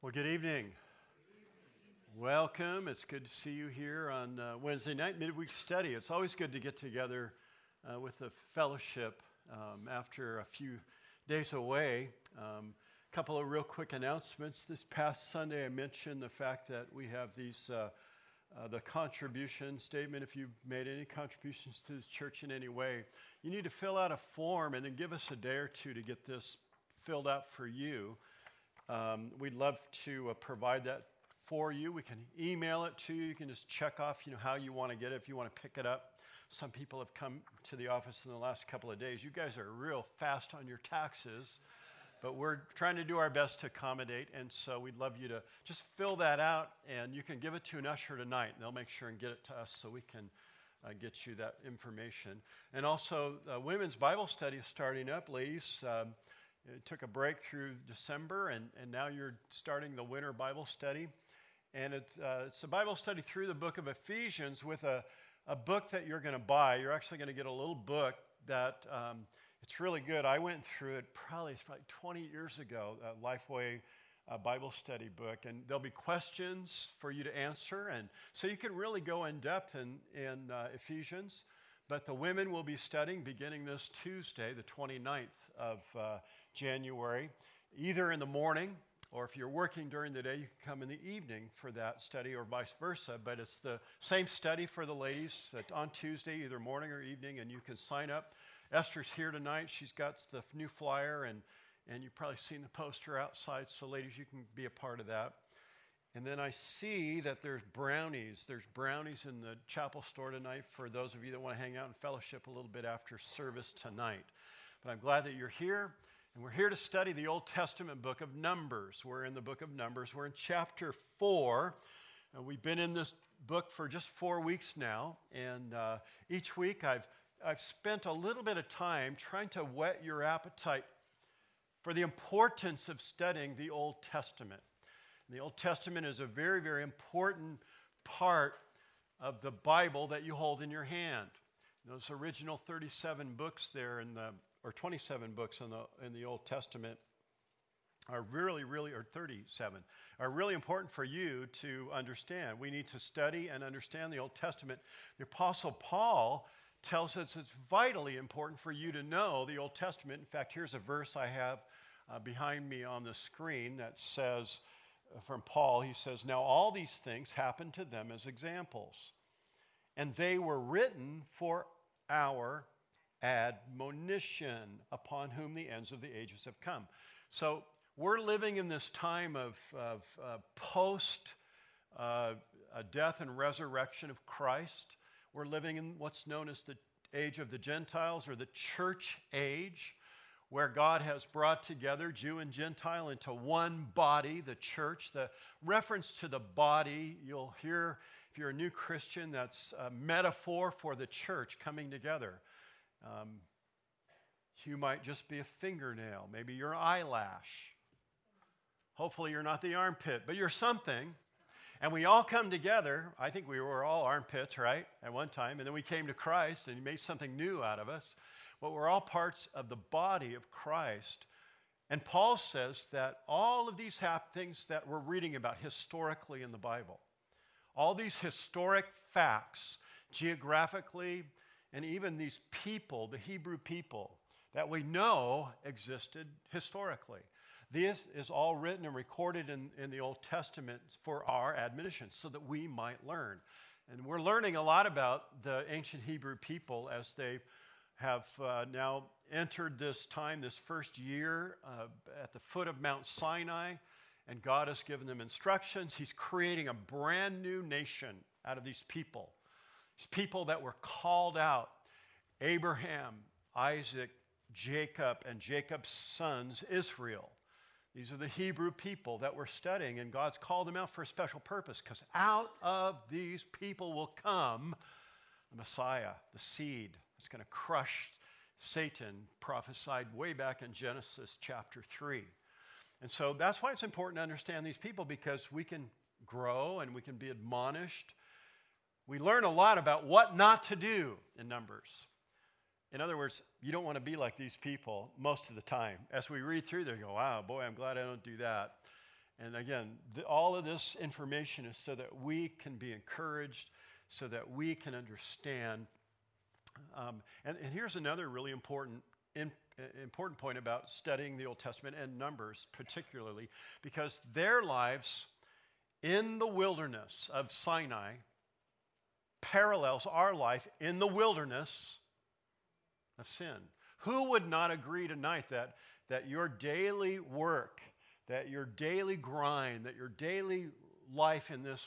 Well, good evening. Welcome. It's good to see you here on uh, Wednesday night midweek study. It's always good to get together uh, with the fellowship um, after a few days away. A um, couple of real quick announcements. This past Sunday, I mentioned the fact that we have these. Uh, uh, the contribution statement, if you've made any contributions to the church in any way, you need to fill out a form and then give us a day or two to get this filled out for you. Um, we'd love to uh, provide that for you. We can email it to you. You can just check off, you know, how you want to get it. If you want to pick it up, some people have come to the office in the last couple of days. You guys are real fast on your taxes, but we're trying to do our best to accommodate. And so we'd love you to just fill that out, and you can give it to an usher tonight, and they'll make sure and get it to us so we can. Uh, get you that information. And also, uh, women's Bible study is starting up. Ladies, um, it took a break through December, and, and now you're starting the winter Bible study. And it's, uh, it's a Bible study through the book of Ephesians with a, a book that you're going to buy. You're actually going to get a little book that um, it's really good. I went through it probably, it's probably 20 years ago, a Lifeway uh, Bible study book. And there'll be questions for you to answer. And so you can really go in depth in, in uh, Ephesians. But the women will be studying beginning this Tuesday, the 29th of uh, January, either in the morning or if you're working during the day, you can come in the evening for that study or vice versa. But it's the same study for the ladies on Tuesday, either morning or evening, and you can sign up. Esther's here tonight. She's got the new flyer, and, and you've probably seen the poster outside. So, ladies, you can be a part of that. And then I see that there's brownies. There's brownies in the chapel store tonight for those of you that want to hang out and fellowship a little bit after service tonight. But I'm glad that you're here. And we're here to study the Old Testament book of Numbers. We're in the book of Numbers. We're in chapter 4. And we've been in this book for just four weeks now. And uh, each week I've, I've spent a little bit of time trying to whet your appetite for the importance of studying the Old Testament. And the Old Testament is a very, very important part of the Bible that you hold in your hand. Those original 37 books there in the or 27 books in the, in the Old Testament are really, really, or 37, are really important for you to understand. We need to study and understand the Old Testament. The Apostle Paul tells us it's vitally important for you to know the Old Testament. In fact, here's a verse I have uh, behind me on the screen that says, uh, from Paul, he says, Now all these things happened to them as examples, and they were written for our admonition upon whom the ends of the ages have come. So we're living in this time of, of uh, post uh, death and resurrection of Christ. We're living in what's known as the age of the Gentiles or the church age, where God has brought together Jew and Gentile into one body, the church. The reference to the body, you'll hear if you're a new Christian, that's a metaphor for the church coming together. Um, you might just be a fingernail, maybe your eyelash. Hopefully, you're not the armpit, but you're something. And we all come together. I think we were all armpits, right, at one time. And then we came to Christ and He made something new out of us. But we're all parts of the body of Christ. And Paul says that all of these things that we're reading about historically in the Bible, all these historic facts, geographically, and even these people, the Hebrew people, that we know existed historically. This is all written and recorded in, in the Old Testament for our admonition so that we might learn. And we're learning a lot about the ancient Hebrew people as they have uh, now entered this time, this first year, uh, at the foot of Mount Sinai. And God has given them instructions. He's creating a brand new nation out of these people. People that were called out Abraham, Isaac, Jacob, and Jacob's sons, Israel. These are the Hebrew people that we're studying, and God's called them out for a special purpose because out of these people will come the Messiah, the seed that's going to crush Satan, prophesied way back in Genesis chapter 3. And so that's why it's important to understand these people because we can grow and we can be admonished we learn a lot about what not to do in Numbers. In other words, you don't want to be like these people most of the time. As we read through they go, wow, boy, I'm glad I don't do that. And again, the, all of this information is so that we can be encouraged, so that we can understand. Um, and, and, here's another really important, in, important point about studying the Old Testament and Numbers, particularly, because their lives in the wilderness of Sinai parallels our life in the wilderness of sin. Who would not agree tonight that, that your daily work that your daily grind, that your daily life in this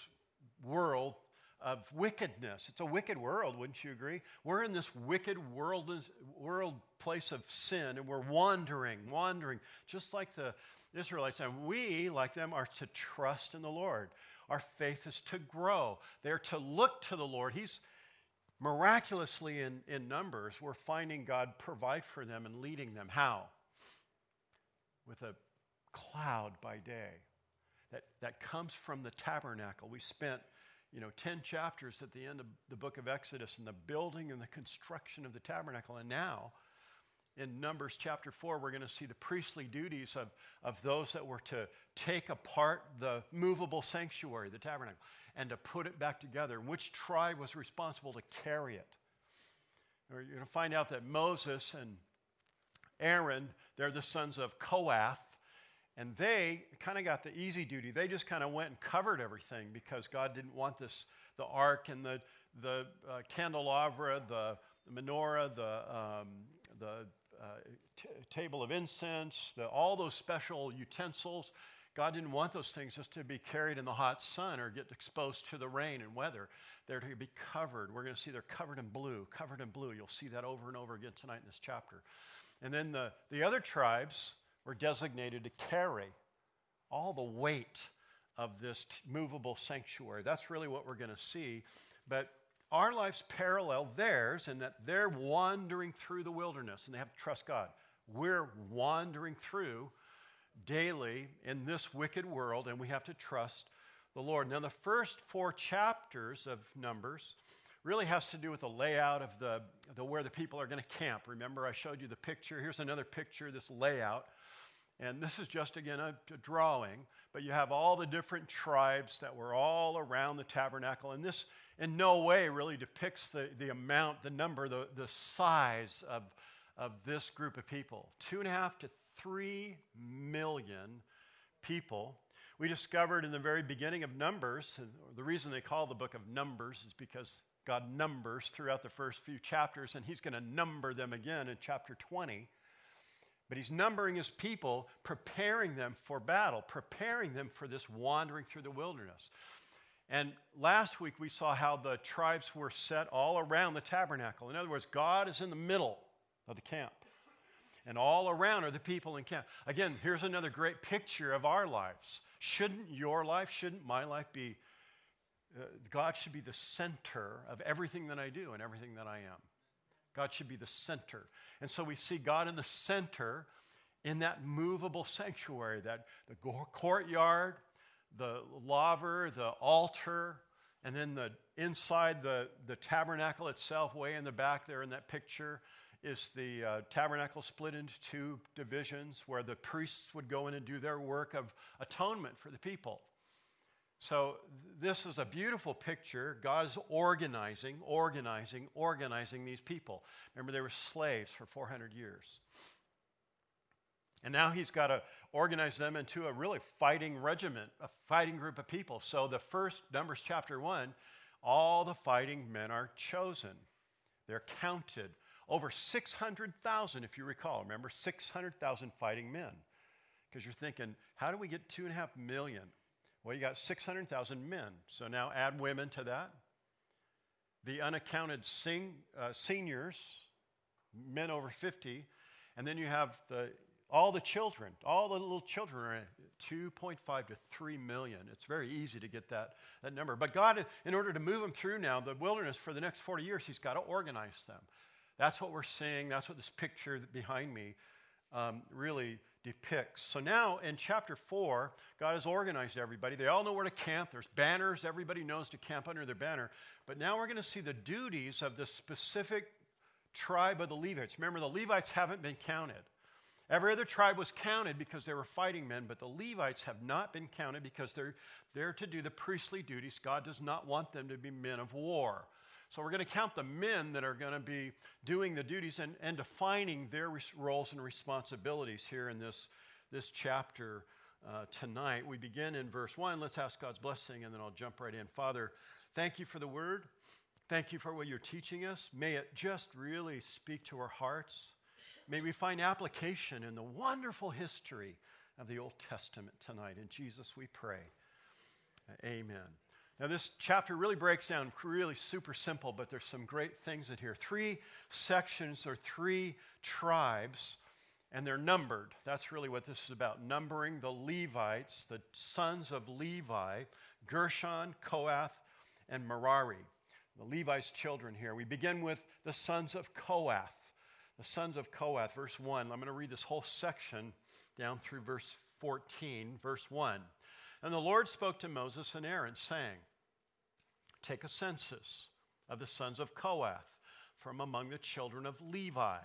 world of wickedness. It's a wicked world, wouldn't you agree? We're in this wicked world, world place of sin, and we're wandering, wandering, just like the Israelites. And we, like them, are to trust in the Lord. Our faith is to grow. They're to look to the Lord. He's miraculously in, in numbers. We're finding God provide for them and leading them. How? With a cloud by day that, that comes from the tabernacle. We spent, you know, 10 chapters at the end of the book of Exodus in the building and the construction of the tabernacle. And now, in Numbers chapter 4, we're going to see the priestly duties of, of those that were to take apart the movable sanctuary, the tabernacle, and to put it back together. Which tribe was responsible to carry it? You're going to find out that Moses and Aaron, they're the sons of Kohath, and they kind of got the easy duty. They just kind of went and covered everything because God didn't want this the ark and the, the uh, candelabra, the, menorah, the, um, the Uh, t- table of incense, the, all those special utensils. God didn't want those things just to be carried in the hot sun or get exposed to the rain and weather. They're to be covered. We're going to see they're covered in blue, covered in blue. You'll see that over and over again tonight in this chapter. And then the, the other tribes, were designated to carry all the weight of this t- movable sanctuary. That's really what we're going to see. But our lives parallel theirs in that they're wandering through the wilderness and they have to trust God. We're wandering through daily in this wicked world and we have to trust the Lord. Now, the first four chapters of Numbers really has to do with the layout of the, the where the people are going to camp. Remember, I showed you the picture. Here's another picture, this layout. And this is just, again, a, a, drawing, but you have all the different tribes that were all around the tabernacle. And this, in no way, really depicts the, the amount, the number, the, the size of, of this group of people. Two and a half to three million people. We discovered in the very beginning of Numbers, the reason they call the book of Numbers is because God numbers throughout the first few chapters, and He's going to number them again in chapter 20 but he's numbering his people, preparing them for battle, preparing them for this wandering through the wilderness. And last week we saw how the tribes were set all around the tabernacle. In other words, God is in the middle of the camp. And all around are the people in camp. Again, here's another great picture of our lives. Shouldn't your life, shouldn't my life be, uh, God should be the center of everything that I do and everything that I am. God should be the center. And so we see God in the center in that movable sanctuary, that the courtyard, the laver, the altar, and then the inside the, the tabernacle itself, way in the back there in that picture, is the uh, tabernacle split into two divisions where the priests would go in and do their work of atonement for the people. So, this is a beautiful picture. God's organizing, organizing, organizing these people. Remember, they were slaves for 400 years. And now he's got to organize them into a really fighting regiment, a fighting group of people. So, the first, Numbers chapter 1, all the fighting men are chosen. They're counted. Over 600,000, if you recall. Remember, 600,000 fighting men. Because you're thinking, how do we get two and a half million? Well, you got 600,000 men. So now add women to that. The unaccounted sing, uh, seniors, men over 50. And then you have the, all the children. All the little children are 2.5 to 3 million. It's very easy to get that, that number. But God, in order to move them through now the wilderness for the next 40 years, He's got to organize them. That's what we're seeing. That's what this picture behind me um, really depicts. So now in chapter 4, God has organized everybody. They all know where to camp. There's banners. Everybody knows to camp under their banner. But now we're going to see the duties of the specific tribe of the Levites. Remember, the Levites haven't been counted. Every other tribe was counted because they were fighting men, but the Levites have not been counted because they're there to do the priestly duties. God does not want them to be men of war. So we're going to count the men that are going to be doing the duties and, and defining their res- roles and responsibilities here in this, this chapter uh, tonight. We begin in verse 1. Let's ask God's blessing and then I'll jump right in. Father, thank you for the word. Thank you for what you're teaching us. May it just really speak to our hearts. May we find application in the wonderful history of the Old Testament tonight. In Jesus we pray. Amen. Now, this chapter really breaks down really super simple, but there's some great things in here. Three sections or three tribes, and they're numbered. That's really what this is about numbering the Levites, the sons of Levi, Gershon, Kohath, and Merari. The Levi's children here. We begin with the sons of Kohath. The sons of Kohath, verse 1. I'm going to read this whole section down through verse 14, verse 1. And the Lord spoke to Moses and Aaron, saying, Take a census of the sons of Kohath from among the children of Levi,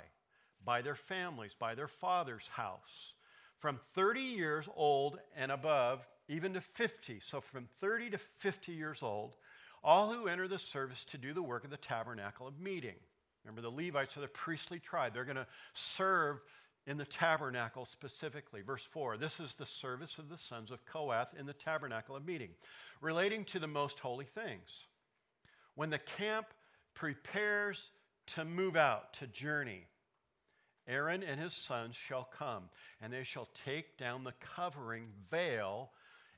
by their families, by their father's house, from 30 years old and above, even to 50. So from 30 to 50 years old, all who enter the service to do the work of the tabernacle of meeting. Remember, the Levites are the priestly tribe. They're going to serve in the tabernacle specifically. Verse 4 This is the service of the sons of Kohath in the tabernacle of meeting, relating to the most holy things. When the camp prepares to move out, to journey, Aaron and his sons shall come, and they shall take down the covering veil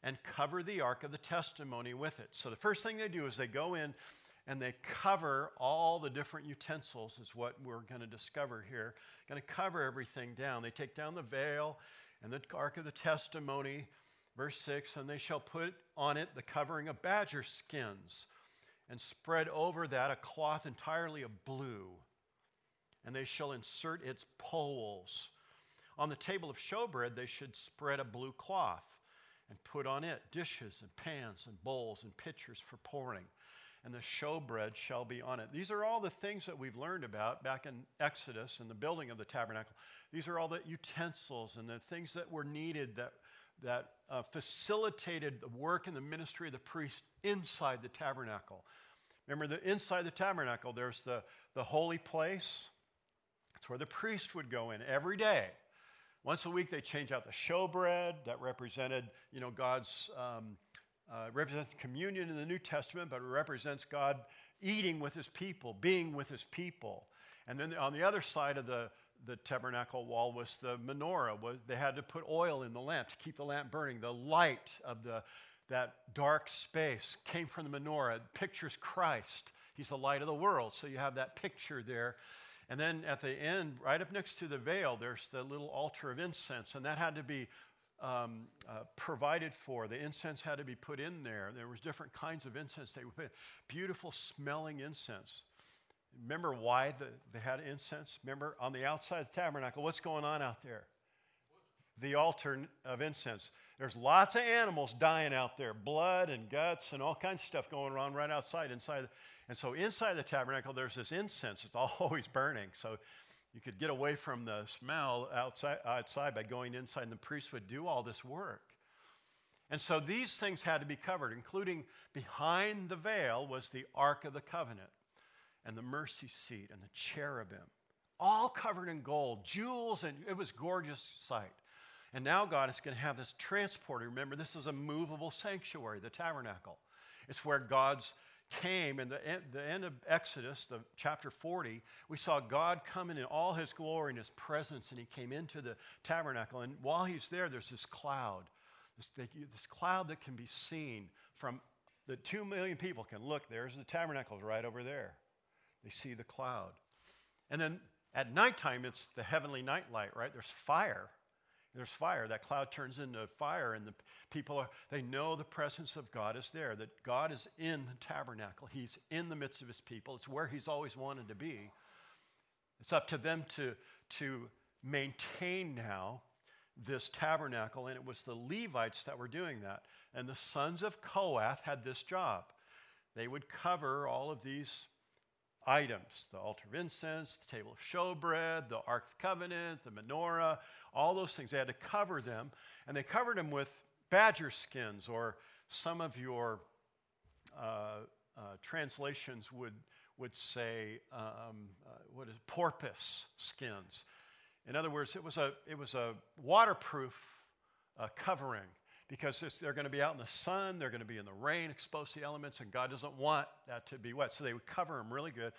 and cover the ark of the testimony with it. So the first thing they do is they go in and they cover all the different utensils, is what we're going to discover here. Going to cover everything down. They take down the veil and the ark of the testimony, verse 6, and they shall put on it the covering of badger skins and spread over that a cloth entirely of blue. And they shall insert its poles. On the table of showbread, they should spread a blue cloth and put on it dishes and pans and bowls and pitchers for pouring and the showbread shall be on it. These are all the things that we've learned about back in Exodus and the building of the tabernacle. These are all the utensils and the things that were needed that, that uh, facilitated the work and the ministry of the priest inside the tabernacle. Remember, the inside the tabernacle, there's the, the holy place. It's where the priest would go in every day. Once a week, they change out the showbread that represented, you know, God's um, uh, represents communion in the New Testament, but it represents God eating with his people, being with his people. And then on the other side of the, the tabernacle wall was the menorah. Was, they had to put oil in the lamp to keep the lamp burning. The light of the, that dark space came from the menorah. It pictures Christ. He's the light of the world. So you have that picture there. And then at the end, right up next to the veil, there's the little altar of incense. And that had to be um, uh, provided for. The incense had to be put in there. There was different kinds of incense. They put beautiful smelling incense. Remember why the, they had incense? Remember on the outside of the tabernacle, what's going on out there? The altar of incense. There's lots of animals dying out there, blood and guts and all kinds of stuff going on right outside inside. And so inside the tabernacle, there's this incense. It's always burning. So you could get away from the smell outside, outside by going inside, and the priest would do all this work. And so these things had to be covered, including behind the veil was the Ark of the Covenant and the mercy seat and the cherubim, all covered in gold, jewels, and it was gorgeous sight. And now God is going to have this transporter. Remember, this is a movable sanctuary, the tabernacle. It's where God's came in the, the end of Exodus, the chapter 40, we saw God coming in all his glory and his presence, and he came into the tabernacle. And while he's there, there's this cloud, this, this cloud that can be seen from the two million people can look. There's the tabernacle right over there. They see the cloud. And then at nighttime, it's the heavenly nightlight, right? There's fire there's fire. That cloud turns into fire, and the people are, they know the presence of God is there, that God is in the tabernacle. He's in the midst of his people. It's where he's always wanted to be. It's up to them to, to maintain now this tabernacle, and it was the Levites that were doing that. And the sons of Kohath had this job. They would cover all of these items the altar of incense, the table of showbread, the Ark of the Covenant, the menorah, all those things. They had to cover them, and they covered them with badger skins, or some of your uh, uh, translations would, would say, um, uh, what is porpoise skins. In other words, it was a, it was a waterproof uh, covering because they're going to be out in the sun, they're going to be in the rain, exposed to the elements, and God doesn't want that to be wet. So they would cover them really good,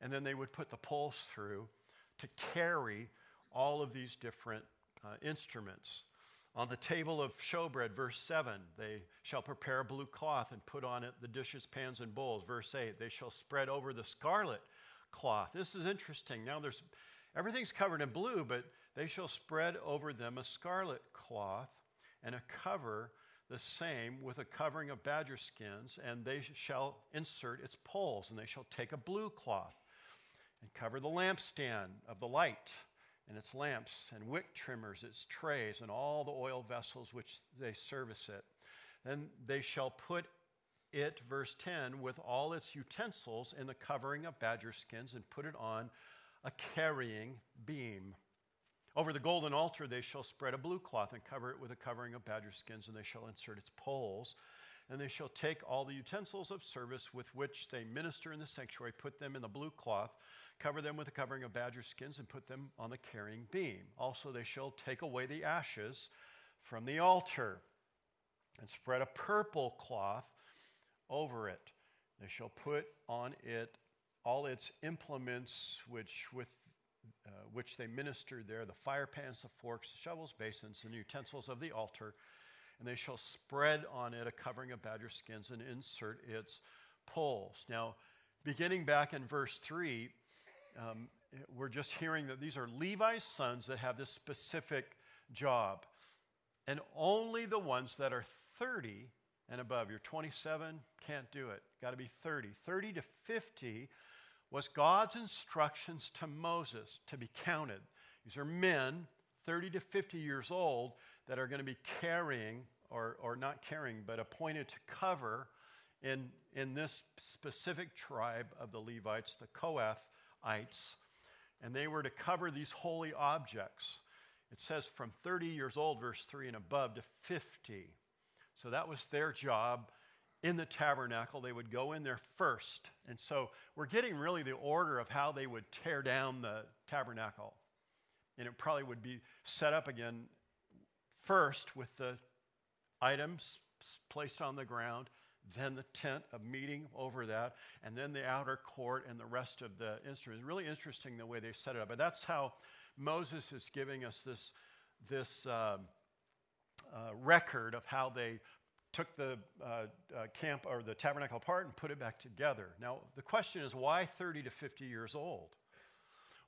and then they would put the poles through to carry all of these different uh, instruments. On the table of showbread, verse 7, they shall prepare a blue cloth and put on it the dishes, pans, and bowls. Verse 8, they shall spread over the scarlet cloth. This is interesting. Now there's everything's covered in blue, but they shall spread over them a scarlet cloth and a cover the same with a covering of badger skins, and they shall insert its poles, and they shall take a blue cloth and cover the lampstand of the light and its lamps and wick trimmers, its trays, and all the oil vessels which they service it. Then they shall put it, verse 10, with all its utensils in the covering of badger skins and put it on a carrying beam. Over the golden altar, they shall spread a blue cloth and cover it with a covering of badger skins, and they shall insert its poles. And they shall take all the utensils of service with which they minister in the sanctuary, put them in the blue cloth, cover them with a covering of badger skins, and put them on the carrying beam. Also, they shall take away the ashes from the altar and spread a purple cloth over it. They shall put on it all its implements which with which they ministered there the fire pans, the forks, the shovels, basins, and utensils of the altar. And they shall spread on it a covering of badger skins and insert its poles. Now, beginning back in verse 3, um, we're just hearing that these are Levi's sons that have this specific job. And only the ones that are 30 and above, you're 27, can't do it. Got to be 30. 30 to 50 was God's instructions to Moses to be counted. These are men, 30 to 50 years old, that are going to be carrying, or, or not carrying, but appointed to cover in, in this specific tribe of the Levites, the Kohathites, and they were to cover these holy objects. It says from 30 years old, verse 3 and above, to 50. So that was their job in the tabernacle. They would go in there first. And so we're getting really the order of how they would tear down the tabernacle. And it probably would be set up again first with the items placed on the ground, then the tent of meeting over that, and then the outer court and the rest of the instruments. Really interesting the way they set it up. But that's how Moses is giving us this, this uh, uh, record of how they took the uh, uh, camp or the tabernacle apart and put it back together. Now, the question is why 30 to 50 years old?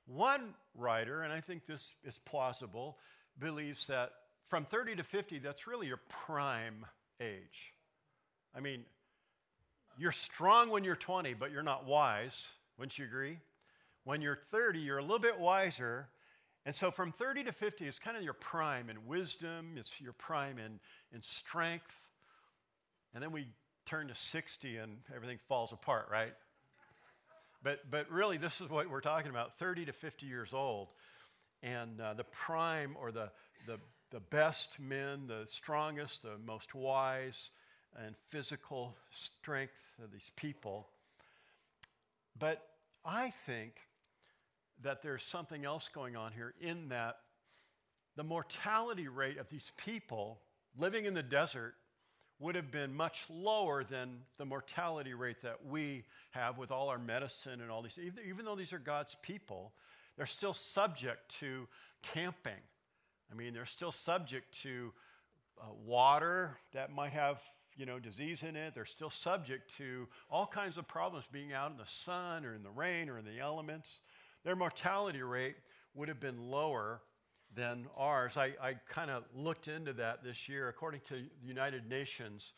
One writer, and I think this is plausible, believes that from 30 to 50, that's really your prime age. I mean, you're strong when you're 20, but you're not wise. Wouldn't you agree? When you're 30, you're a little bit wiser. And so from 30 to 50 is kind of your prime in wisdom, it's your prime in, in strength, and then we turn to 60 and everything falls apart, right? But, but really, this is what we're talking about 30 to 50 years old. And uh, the prime or the, the, the best men, the strongest, the most wise, and physical strength of these people. But I think that there's something else going on here in that the mortality rate of these people living in the desert would have been much lower than the mortality rate that we have with all our medicine and all these. Even, though these are God's people, they're still subject to camping. I mean, they're still subject to uh, water that might have you know disease in it. They're still subject to all kinds of problems being out in the sun or in the rain or in the elements. Their mortality rate would have been lower than ours. I, I kind of looked into that this year. According to the United Nations,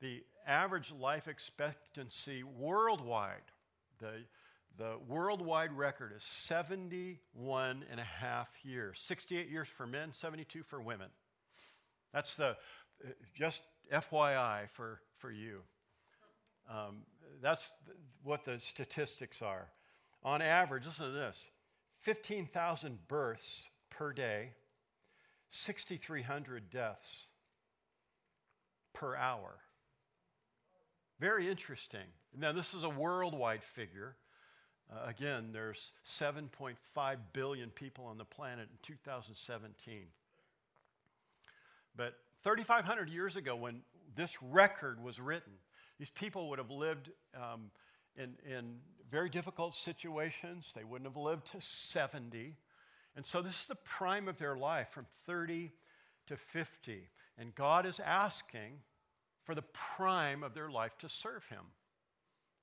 the average life expectancy worldwide, the, the worldwide record is 71 and a half years 68 years for men, 72 for women. That's the, just FYI for, for you. Um, that's what the statistics are. On average, listen to this 15,000 births per day, 6,300 deaths per hour. Very interesting. Now, this is a worldwide figure. Uh, again, there's 7.5 billion people on the planet in 2017. But 3,500 years ago, when this record was written, these people would have lived um, in, in very difficult situations. They wouldn't have lived to 70. And so this is the prime of their life from 30 to 50. And God is asking for the prime of their life to serve Him.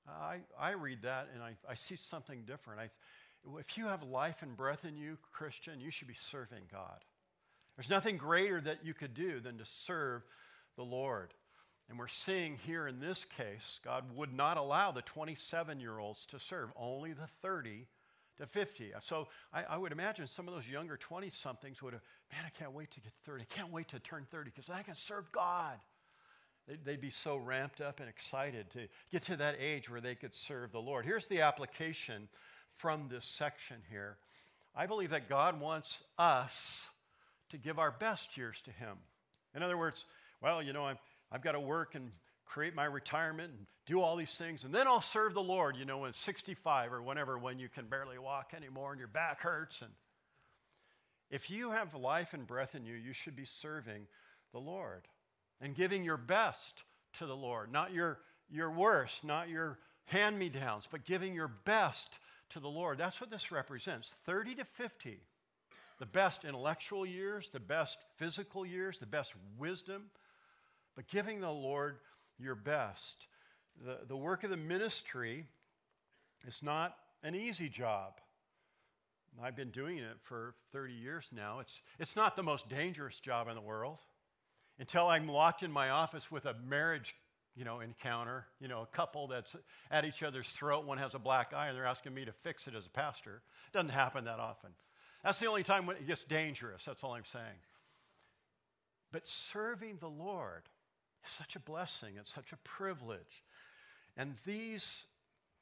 I, I read that and I, I see something different. I, if you have life and breath in you, Christian, you should be serving God. There's nothing greater that you could do than to serve the Lord. And we're seeing here in this case, God would not allow the 27 year olds to serve, only the 30 to 50. So I, I would imagine some of those younger 20 somethings would have, man, I can't wait to get 30. I can't wait to turn 30 because I can serve God. They'd, they'd be so ramped up and excited to get to that age where they could serve the Lord. Here's the application from this section here. I believe that God wants us to give our best years to Him. In other words, well, you know, I'm I've got to work and create my retirement and do all these things, and then I'll serve the Lord, you know, when 65 or whenever, when you can barely walk anymore and your back hurts. And if you have life and breath in you, you should be serving the Lord and giving your best to the Lord, not your, your worst, not your hand me downs, but giving your best to the Lord. That's what this represents 30 to 50. The best intellectual years, the best physical years, the best wisdom, but giving the Lord your best. The, the work of the ministry is not an easy job. I've been doing it for 30 years now. It's, it's not the most dangerous job in the world. Until I'm locked in my office with a marriage you know, encounter, you know, a couple that's at each other's throat, one has a black eye, and they're asking me to fix it as a pastor. It doesn't happen that often. That's the only time when it gets dangerous. That's all I'm saying. But serving the Lord such a blessing, it's such a privilege. And these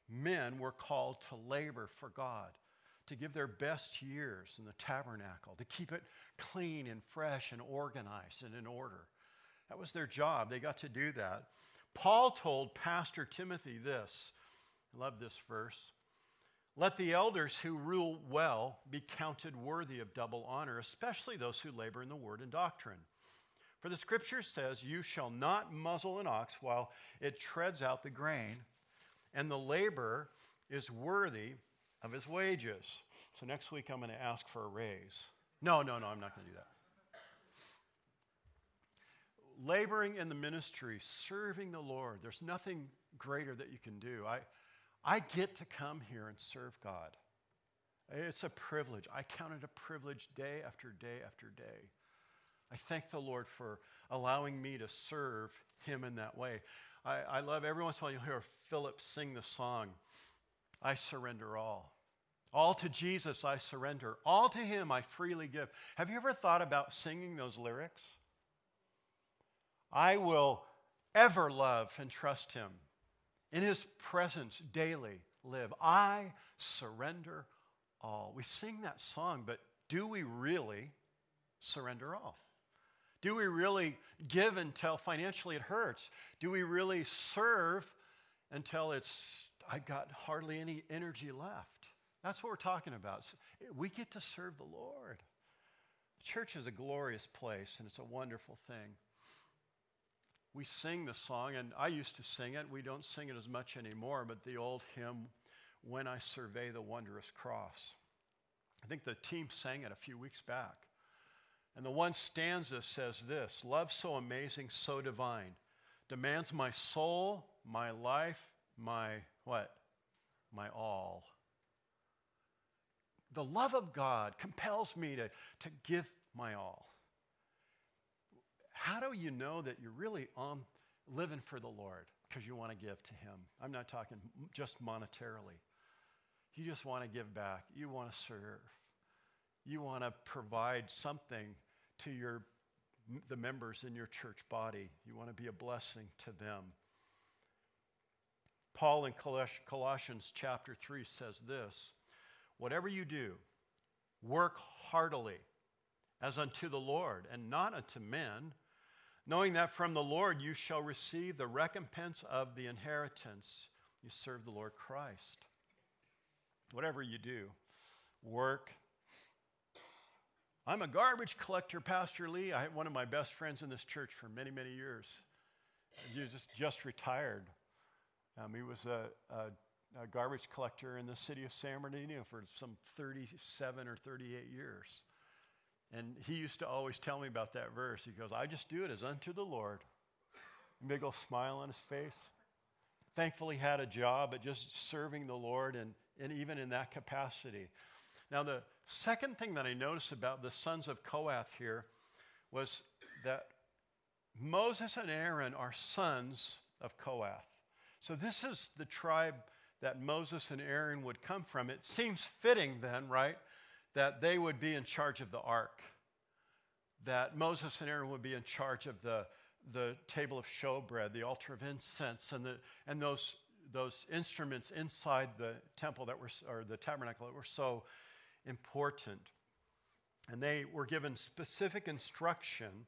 men were called to labor for God, to give their best years in the tabernacle, to keep it clean and fresh and organized and in order. That was their job. They got to do that. Paul told Pastor Timothy this. I love this verse. Let the elders who rule well be counted worthy of double honor, especially those who labor in the word and doctrine. For the scripture says, You shall not muzzle an ox while it treads out the grain, and the laborer is worthy of his wages. So next week I'm going to ask for a raise. No, no, no, I'm not going to do that. Laboring in the ministry, serving the Lord, there's nothing greater that you can do. I, I get to come here and serve God. It's a privilege. I count it a privilege day after day after day. I thank the Lord for allowing me to serve Him in that way. I, I love every once in a while you'll hear Philip sing the song, I surrender all. All to Jesus I surrender. All to Him I freely give. Have you ever thought about singing those lyrics? I will ever love and trust Him. In His presence daily live. I surrender all. We sing that song, but do we really surrender all? Do we really give until financially it hurts? Do we really serve until it's, I've got hardly any energy left? That's what we're talking about. We get to serve the Lord. Church is a glorious place and it's a wonderful thing. We sing the song, and I used to sing it. We don't sing it as much anymore, but the old hymn, When I Survey the Wondrous Cross. I think the team sang it a few weeks back. And the one stanza says this Love so amazing, so divine, demands my soul, my life, my what? My all. The love of God compels me to, to give my all. How do you know that you're really on living for the Lord? Because you want to give to Him. I'm not talking just monetarily. You just want to give back. You want to serve. You want to provide something to your, the members in your church body. You want to be a blessing to them. Paul in Colossians chapter 3 says this Whatever you do, work heartily as unto the Lord and not unto men, knowing that from the Lord you shall receive the recompense of the inheritance. You serve the Lord Christ. Whatever you do, work. I'm a garbage collector, Pastor Lee. I had one of my best friends in this church for many, many years. He was just, just retired. Um, he was a, a, a, garbage collector in the city of San Bernardino for some 37 or 38 years. And he used to always tell me about that verse. He goes, I just do it as unto the Lord. Big old smile on his face. Thankfully, had a job at just serving the Lord and, and even in that capacity. Now, the second thing that I noticed about the sons of Kohath here was that Moses and Aaron are sons of Kohath. So, this is the tribe that Moses and Aaron would come from. It seems fitting then, right, that they would be in charge of the ark, that Moses and Aaron would be in charge of the, the table of showbread, the altar of incense, and, the, and those, those instruments inside the temple that were, or the tabernacle that were so important. And they were given specific instruction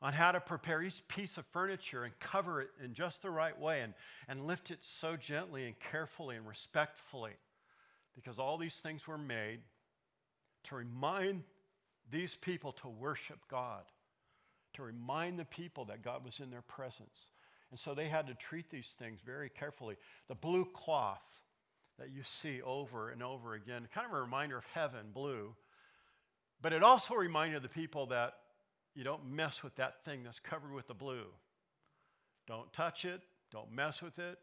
on how to prepare each piece of furniture and cover it in just the right way and, and lift it so gently and carefully and respectfully. Because all these things were made to remind these people to worship God, to remind the people that God was in their presence. And so they had to treat these things very carefully. The blue cloth that you see over and over again, kind of a reminder of heaven, blue. But it also reminded the people that you don't mess with that thing that's covered with the blue. Don't touch it, don't mess with it.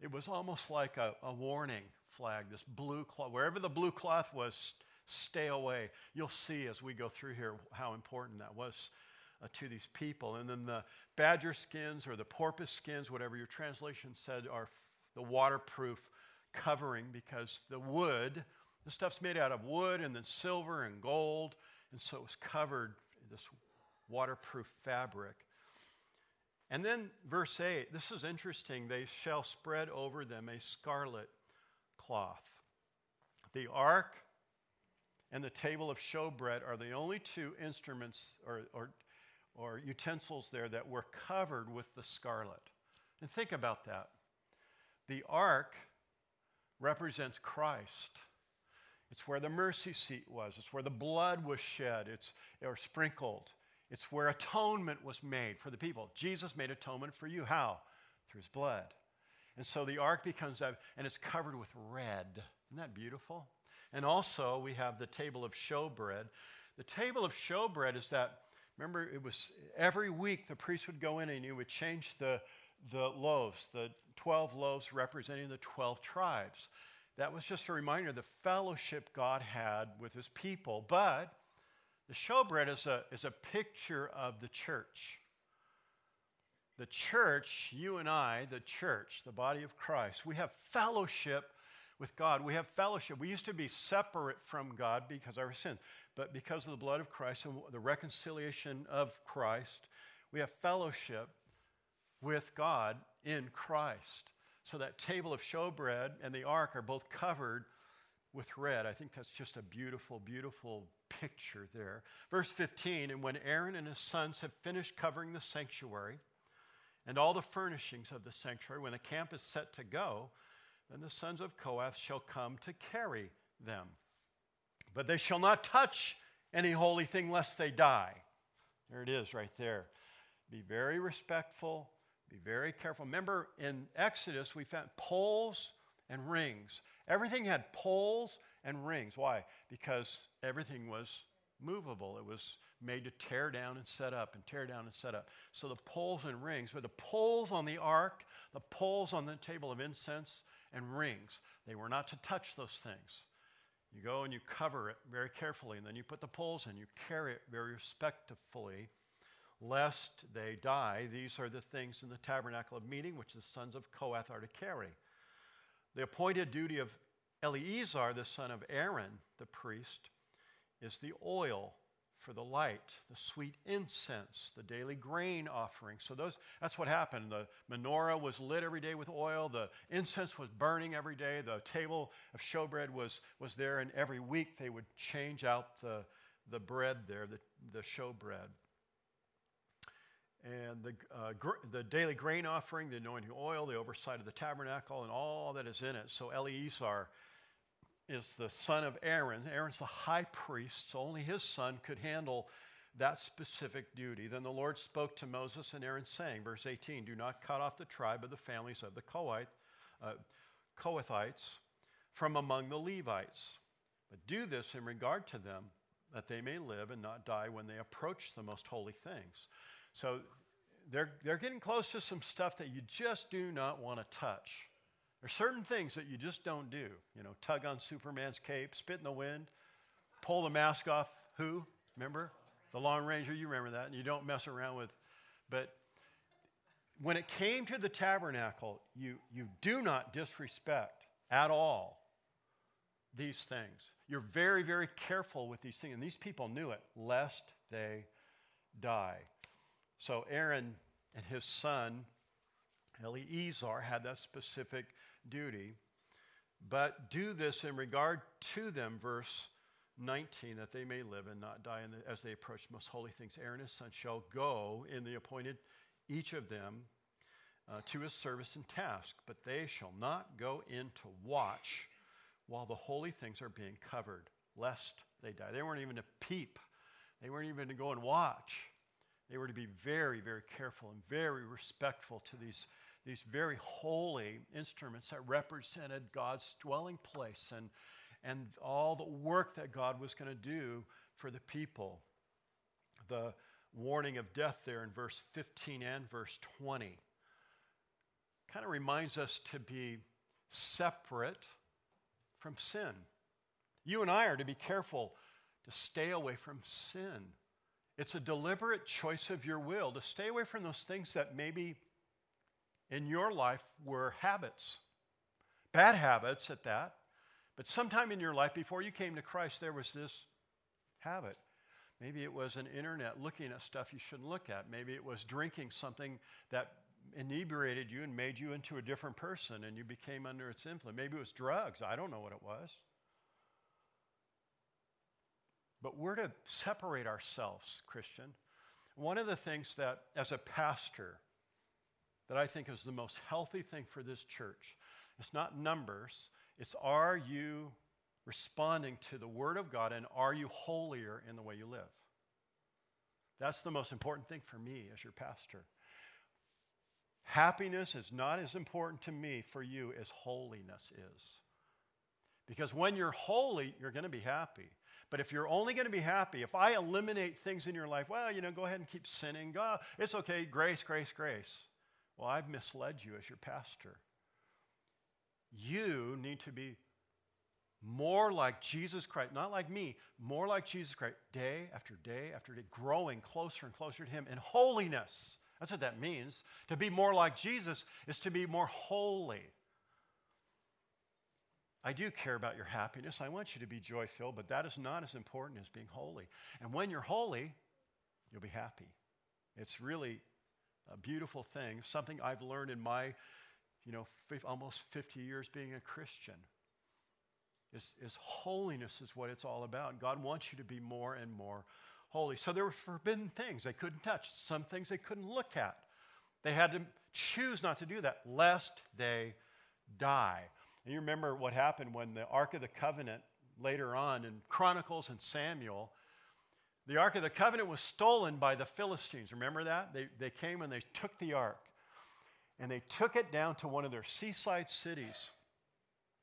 It was almost like a, a warning flag, this blue cloth. Wherever the blue cloth was, stay away. You'll see as we go through here how important that was uh, to these people. And then the badger skins or the porpoise skins, whatever your translation said, are the waterproof covering because the wood, the stuff's made out of wood and then silver and gold. And so it was covered, this waterproof fabric. And then verse 8, this is interesting. They shall spread over them a scarlet cloth. The ark and the table of showbread are the only two instruments or, or, or utensils there that were covered with the scarlet. And think about that. The ark represents Christ. It's where the mercy seat was. It's where the blood was shed. It's or sprinkled. It's where atonement was made for the people. Jesus made atonement for you. How? Through his blood. And so the ark becomes that, and it's covered with red. Isn't that beautiful? And also, we have the table of showbread. The table of showbread is that, remember, it was every week the priest would go in and he would change the, the loaves, the 12 loaves representing the 12 tribes. That was just a reminder of the fellowship God had with his people. But the showbread is a, is a picture of the church. The church, you and I, the church, the body of Christ, we have fellowship with God. We have fellowship. We used to be separate from God because of our sin, but because of the blood of Christ and the reconciliation of Christ, we have fellowship with God in Christ. So that table of showbread and the ark are both covered with red. I think that's just a beautiful, beautiful picture there. Verse 15 And when Aaron and his sons have finished covering the sanctuary and all the furnishings of the sanctuary, when the camp is set to go, then the sons of Kohath shall come to carry them. But they shall not touch any holy thing lest they die. There it is right there. Be very respectful, be very careful. Remember in Exodus, we found poles and rings. Everything had poles and rings. Why? Because everything was movable. It was made to tear down and set up and tear down and set up. So the poles and rings were the poles on the ark, the poles on the table of incense, and rings. They were not to touch those things. You go and you cover it very carefully, and then you put the poles in. You carry it very respectfully, lest they die. These are the things in the tabernacle of meeting which the sons of Kohath are to carry. The appointed duty of Eleazar, the son of Aaron, the priest, is the oil for the light, the sweet incense, the daily grain offering. So those that's what happened. The menorah was lit every day with oil, the incense was burning every day, the table of showbread was, was there, and every week they would change out the, the bread there, the, the showbread. And the, uh, gr- the daily grain offering, the anointing oil, the oversight of the tabernacle, and all that is in it. So Eleazar is the son of Aaron. Aaron's the high priest, so only his son could handle that specific duty. Then the Lord spoke to Moses and Aaron, saying, verse 18, Do not cut off the tribe of the families of the uh, Kohathites from among the Levites, but do this in regard to them, that they may live and not die when they approach the most holy things. So they're, they're getting close to some stuff that you just do not want to touch. There's certain things that you just don't do. You know, tug on Superman's cape, spit in the wind, pull the mask off. Who? Remember? The Lone Ranger, you remember that, and you don't mess around with. But when it came to the tabernacle, you, you do not disrespect at all these things. You're very, very careful with these things. And these people knew it, lest they die. So Aaron and his son, Eleazar, had that specific duty. But do this in regard to them, verse 19, that they may live and not die the, as they approach most holy things. Aaron and his son shall go in the appointed, each of them, uh, to his service and task, but they shall not go in to watch while the holy things are being covered, lest they die. They weren't even to peep, they weren't even to go and watch. They were to be very, very careful and very respectful to these these very holy instruments that represented God's dwelling place and, and all the work that God was going to do for the people. The warning of death there in verse 15 and verse 20 kind of reminds us to be separate from sin. You and I are to be careful to stay away from sin. It's a deliberate choice of your will to stay away from those things that maybe in your life were habits, bad habits at that. But sometime in your life before you came to Christ, there was this habit. Maybe it was an internet looking at stuff you shouldn't look at. Maybe it was drinking something that inebriated you and made you into a different person and you became under its influence. Maybe it was drugs. I don't know what it was. But we're to separate ourselves, Christian. One of the things that, as a pastor, that I think is the most healthy thing for this church. It's not numbers, it's are you responding to the Word of God and are you holier in the way you live? That's the most important thing for me as your pastor. Happiness is not as important to me for you as holiness is. Because when you're holy, you're going to be happy. But if you're only going to be happy, if I eliminate things in your life, well, you know, go ahead and keep sinning. God, it's okay, grace, grace, grace. Well, I've misled you as your pastor. You need to be more like Jesus Christ, not like me, more like Jesus Christ, day after day after day, growing closer and closer to Him in holiness. That's what that means. To be more like Jesus is to be more holy. I do care about your happiness. I want you to be joy filled, but that is not as important as being holy. And when you're holy, you'll be happy. It's really a beautiful thing, something I've learned in my, you know, almost 50 years being a Christian. Is, is holiness is what it's all about. God wants you to be more and more holy. So there were forbidden things they couldn't touch, some things they couldn't look at. They had to choose not to do that, lest they die. And you remember what happened when the Ark of the Covenant later on in Chronicles and Samuel the Ark of the Covenant was stolen by the Philistines. Remember that? They, they came and they took the Ark and they took it down to one of their seaside cities.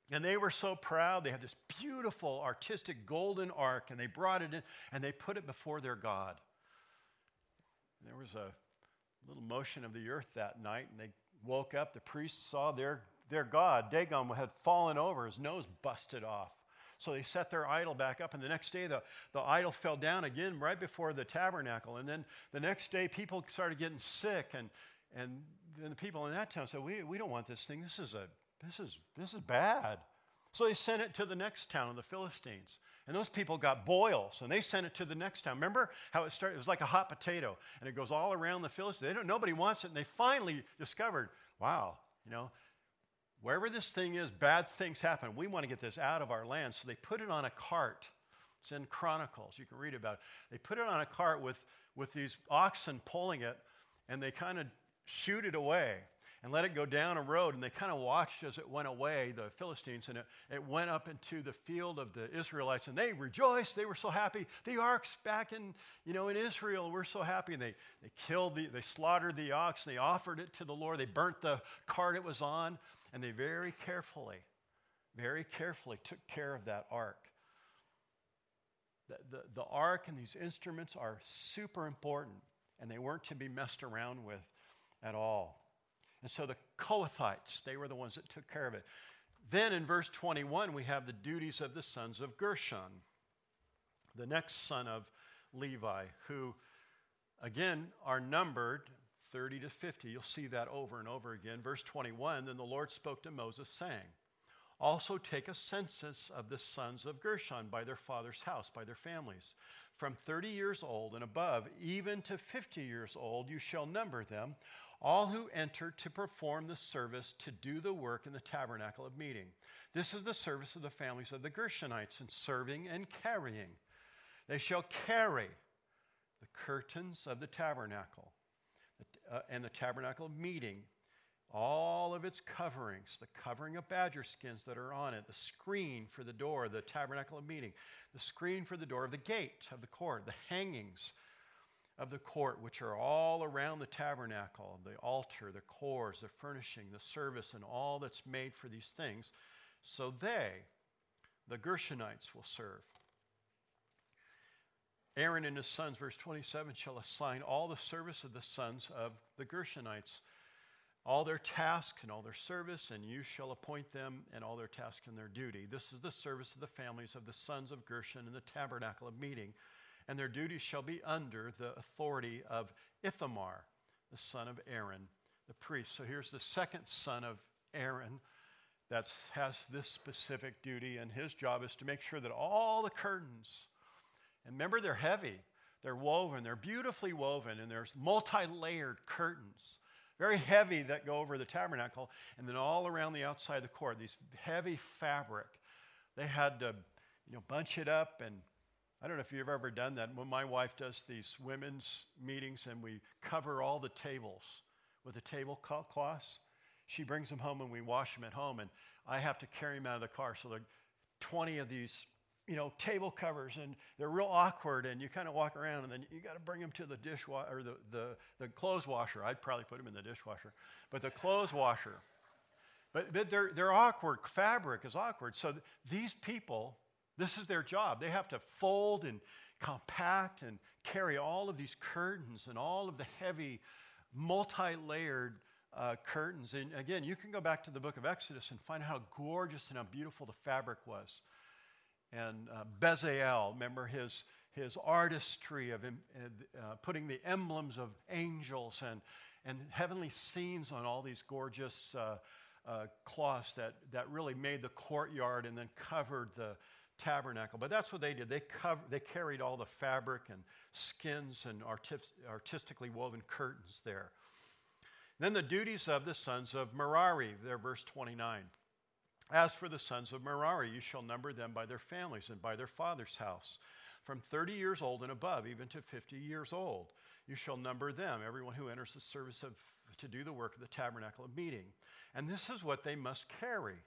And they were so proud. They had this beautiful, artistic golden ark, and they brought it in and they put it before their God. And there was a little motion of the earth that night, and they woke up. The priests saw their, their God, Dagon, had fallen over, his nose busted off. So they set their idol back up, and the next day the, the idol fell down again right before the tabernacle. And then the next day people started getting sick, and, and then the people in that town said, we, we don't want this thing. This is, a, this, is, this is bad. So they sent it to the next town of the Philistines. And those people got boils and they sent it to the next town. Remember how it started? It was like a hot potato and it goes all around the Philistines. They don't, nobody wants it. And they finally discovered, wow, you know, wherever this thing is, bad things happen. We want to get this out of our land. So they put it on a cart. It's in Chronicles. You can read about it. They put it on a cart with, with these oxen pulling it and they kind of shoot it away and let it go down a road. And they kind of watched as it went away, the Philistines, and it, it went up into the field of the Israelites. And they rejoiced. They were so happy. The ark's back in, you know, in Israel. We're so happy. And they, they killed the, they slaughtered the ox. And they offered it to the Lord. They burnt the cart it was on. And they very carefully, very carefully took care of that ark. The, the, the ark and these instruments are super important, and they weren't to be messed around with at all. And so the Kohathites, they were the ones that took care of it. Then in verse 21, we have the duties of the sons of Gershon, the next son of Levi, who again are numbered 30 to 50. You'll see that over and over again. Verse 21 Then the Lord spoke to Moses, saying, Also take a census of the sons of Gershon by their father's house, by their families. From 30 years old and above, even to 50 years old, you shall number them all who enter to perform the service to do the work in the tabernacle of meeting. This is the service of the families of the Gershonites in serving and carrying. They shall carry the curtains of the tabernacle uh, and the tabernacle of meeting, all of its coverings, the covering of badger skins that are on it, the screen for the door, of the tabernacle of meeting, the screen for the door of the gate of the court, the hangings of the court, which are all around the tabernacle, the altar, the cores, the furnishing, the service, and all that's made for these things. So they, the Gershonites, will serve. Aaron and his sons, verse 27, shall assign all the service of the sons of the Gershonites, all their tasks and all their service, and you shall appoint them and all their tasks and their duty. This is the service of the families of the sons of Gershon in the tabernacle of meeting and their duties shall be under the authority of Ithamar, the son of Aaron, the priest. So here's the second son of Aaron that has this specific duty, and his job is to make sure that all the curtains, and remember they're heavy, they're woven, they're beautifully woven, and there's multi layered curtains. Very heavy that go over the tabernacle, and then all around the outside of the court, these heavy fabric. They had to, you know, bunch it up and I don't know if you've ever done that. When my wife does these women's meetings and we cover all the tables with a tablecloths, she brings them home and we wash them at home. And I have to carry them out of the car. So there are 20 of these, you know, table covers and they're real awkward. And you kind of walk around and then you got to bring them to the dishwasher or the, the, the clothes washer. I'd probably put them in the dishwasher, but the clothes washer. But, but they're, they're awkward. Fabric is awkward. So th- these people this is their job. They have to fold and compact and carry all of these curtains and all of the heavy, multi layered uh, curtains. And again, you can go back to the book of Exodus and find how gorgeous and how beautiful the fabric was. And uh, Bezalel, remember his, his artistry of uh, putting the emblems of angels and, and heavenly scenes on all these gorgeous uh, uh, cloths that, that really made the courtyard and then covered the, tabernacle. But that's what they did. They, covered, they carried all the fabric and skins and artis- artistically woven curtains there. Then the duties of the sons of Merari, there, verse 29. As for the sons of Merari, you shall number them by their families and by their father's house, from 30 years old and above, even to 50 years old. You shall number them, everyone who enters the service of, to do the work of the tabernacle of meeting. And this is what they must carry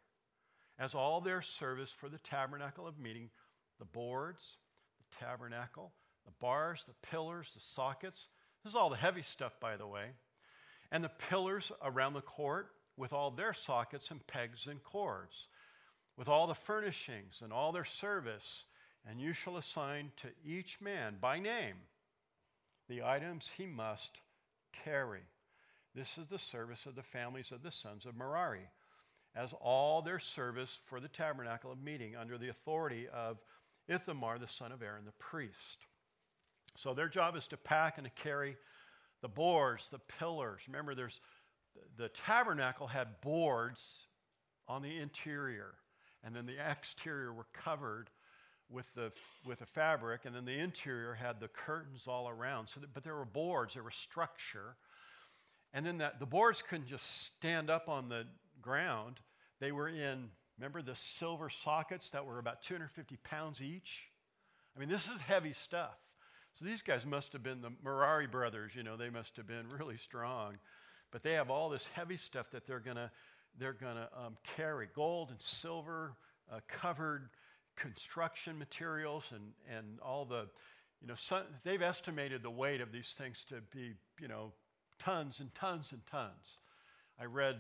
as all their service for the tabernacle of meeting the boards, the tabernacle, the bars, the pillars, the sockets. This is all the heavy stuff, by the way. And the pillars around the court with all their sockets and pegs and cords, with all the furnishings and all their service. And you shall assign to each man by name the items he must carry. This is the service of the families of the sons of Merari as all their service for the tabernacle of meeting under the authority of Ithamar, the son of Aaron, the priest. So their job is to pack and to carry the boards, the pillars. Remember, there's the tabernacle had boards on the interior, and then the exterior were covered with the, with the fabric, and then the interior had the curtains all around. So but there were boards, there was structure. And then that, the boards couldn't just stand up on the ground. They were in, remember the silver sockets that were about 250 pounds each? I mean, this is heavy stuff. So these guys must have been the Merari brothers, you know, they must have been really strong. But they have all this heavy stuff that they're going to they're gonna, um, carry gold and silver, uh, covered construction materials, and, and all the, you know, they've estimated the weight of these things to be, you know, tons and tons and tons. I read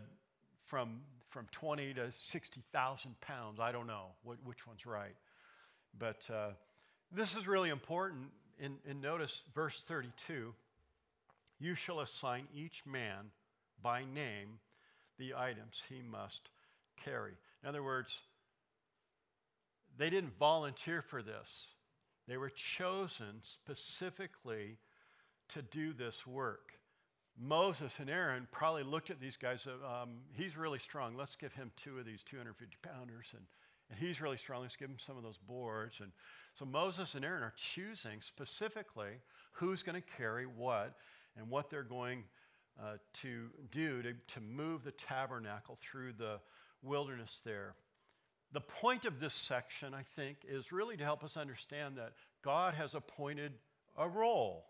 from, from 20 to 60,000 pounds. I don't know what, which one's right. But uh, this is really important. In, in notice verse 32 you shall assign each man by name the items he must carry. In other words, they didn't volunteer for this, they were chosen specifically to do this work. Moses and Aaron probably looked at these guys. Um, he's really strong. Let's give him two of these 250 pounders. And, and he's really strong. Let's give him some of those boards. And so Moses and Aaron are choosing specifically who's going to carry what and what they're going uh, to do to, to move the tabernacle through the wilderness there. The point of this section, I think, is really to help us understand that God has appointed a role.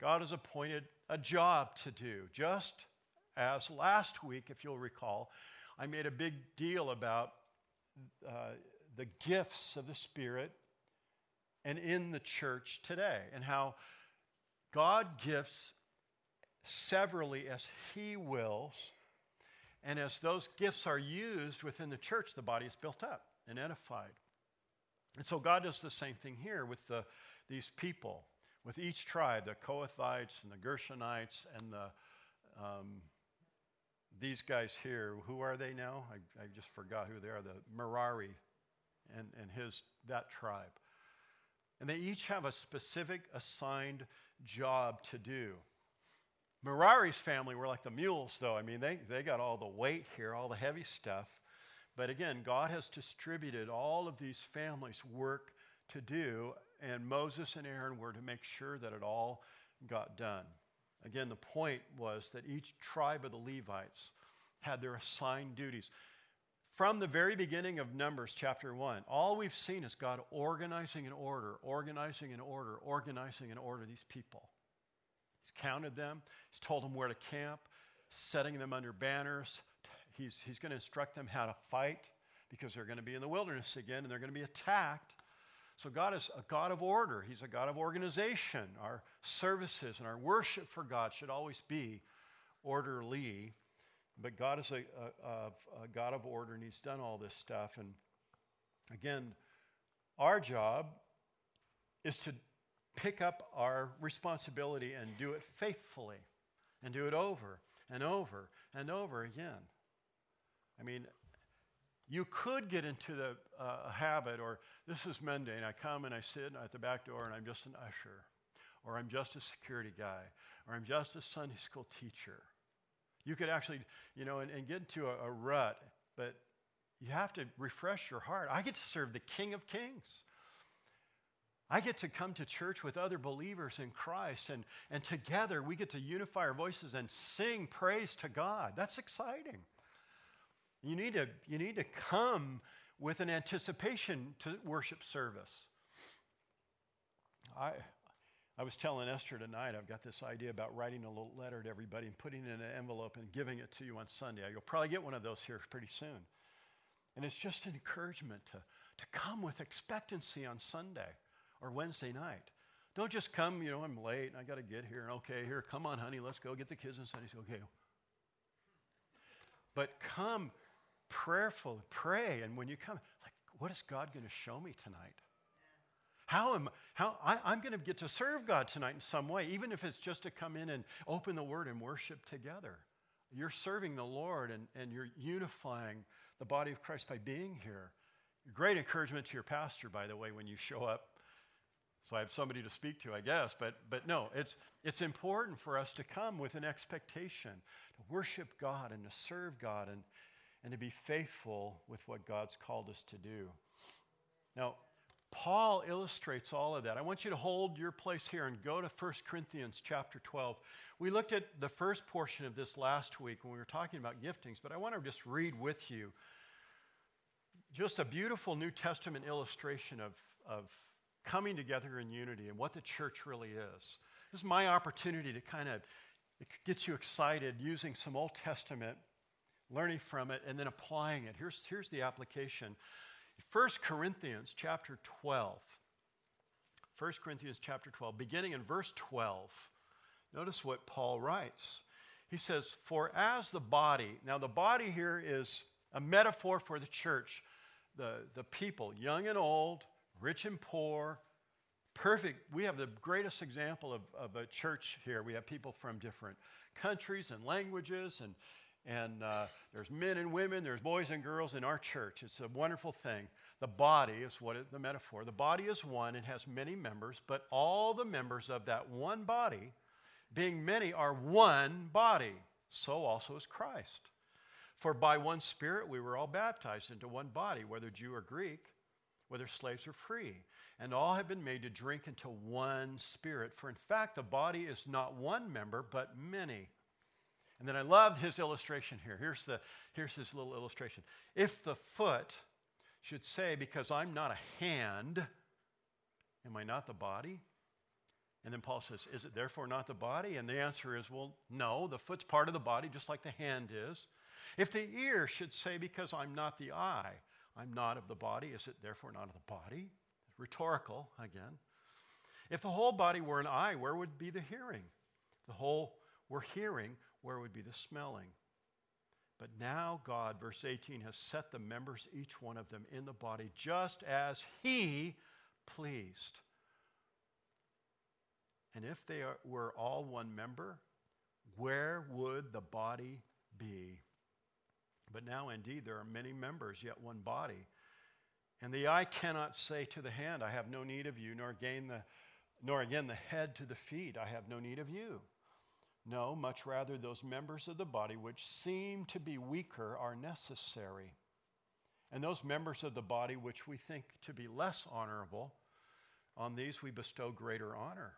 God has appointed a job to do. Just as last week, if you'll recall, I made a big deal about uh, the gifts of the Spirit and in the church today, and how God gifts severally as He wills. And as those gifts are used within the church, the body is built up and edified. And so God does the same thing here with the, these people with each tribe, the Kohathites and the Gershonites and the um, these guys here, who are they now? I, I, just forgot who they are. The Merari and, and his that tribe. And they each have a specific assigned job to do. Merari's family were like the mules, though. I mean, they, they got all the weight here, all the heavy stuff. But again, God has distributed all of these families' work to do and Moses and Aaron were to make sure that it all got done. Again, the point was that each tribe of the Levites had their assigned duties. From the very beginning of Numbers chapter 1, all we've seen is God organizing in order, organizing in order, organizing in order these people. He's counted them, He's told them where to camp, setting them under banners. He's, he's going to instruct them how to fight because they're going to be in the wilderness again and they're going to be attacked. So, God is a God of order. He's a God of organization. Our services and our worship for God should always be orderly. But God is a, a, a, God of order, and He's done all this stuff. And again, our job is to pick up our responsibility and do it faithfully, and do it over and over and over again. I mean, you could get into the uh, habit, or this is mundane. I come and I sit at the back door and I'm just an usher, or I'm just a security guy, or I'm just a Sunday school teacher. You could actually, you know, and, and get into a, a rut, but you have to refresh your heart. I get to serve the King of Kings. I get to come to church with other believers in Christ, and, and together we get to unify our voices and sing praise to God. That's exciting. You need to, you need to come with an anticipation to worship service. I, I was telling Esther tonight, I've got this idea about writing a little letter to everybody and putting it in an envelope and giving it to you on Sunday. You'll probably get one of those here pretty soon. And it's just an encouragement to, to come with expectancy on Sunday or Wednesday night. Don't just come, you know, I'm late and I got to get here. And Okay, here, come on, honey, let's go get the kids on Sunday. Okay. But come prayerful, pray. And when you come, like, what is God going to show me tonight? How am how I, I'm going to get to serve God tonight in some way, even if it's just to come in and open the Word and worship together. You're serving the Lord and, and you're unifying the body of Christ by being here. Great encouragement to your pastor, by the way, when you show up. So I have somebody to speak to, I guess. But, but no, it's, it's important for us to come with an expectation to worship God and to serve God and, and to be faithful with what God's called us to do. Now, Paul illustrates all of that. I want you to hold your place here and go to 1 Corinthians chapter 12. We looked at the first portion of this last week when we were talking about giftings, but I want to just read with you just a beautiful New Testament illustration of, of coming together in unity and what the church really is. This is my opportunity to kind of get you excited using some Old Testament, learning from it, and then applying it. Here's, here's the application. 1 Corinthians chapter 12. 1 Corinthians chapter 12, beginning in verse 12. Notice what Paul writes. He says, For as the body, now the body here is a metaphor for the church, the, the people, young and old, rich and poor, perfect. We have the greatest example of, of a church here. We have people from different countries and languages, and, and uh, there's men and women, there's boys and girls in our church. It's a wonderful thing. The body is what it, the metaphor. The body is one, it has many members, but all the members of that one body, being many, are one body. So also is Christ. For by one Spirit we were all baptized into one body, whether Jew or Greek, whether slaves or free and all have been made to drink into one spirit. For in fact, the body is not one member, but many. And then I love his illustration here. Here's, the, here's his little illustration. If the foot should say, Because I'm not a hand, am I not the body? And then Paul says, Is it therefore not the body? And the answer is, Well, no, the foot's part of the body, just like the hand is. If the ear should say, Because I'm not the eye, I'm not of the body, is it therefore not of the body? Rhetorical, again. If the whole body were an eye, where would be the hearing? The whole were hearing, where would be the smelling? But now God, verse 18, has set the members, each one of them, in the body just as He pleased. And if they are, were all one member, where would the body be? But now, indeed, there are many members, yet one body. And the eye cannot say to the hand, I have no need of you, nor gain the nor again the head to the feet, I have no need of you. No, much rather those members of the body which seem to be weaker are necessary. And those members of the body which we think to be less honorable, on these we bestow greater honor.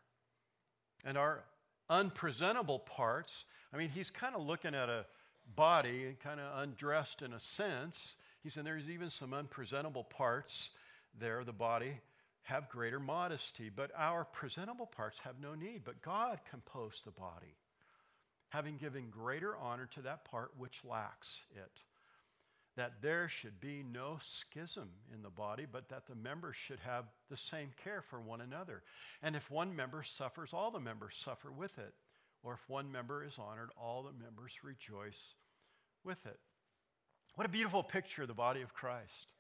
And our unpresentable parts, I mean, he's kind of looking at a body, kind of undressed in a sense, he said there's even some unpresentable parts there, the body, have greater modesty, but our presentable parts have no need. But God composed the body, having given greater honor to that part which lacks it. That there should be no schism in the body, but that the members should have the same care for one another. And if one member suffers, all the members suffer with it. Or if one member is honored, all the members rejoice with it. What a beautiful picture of the body of Christ.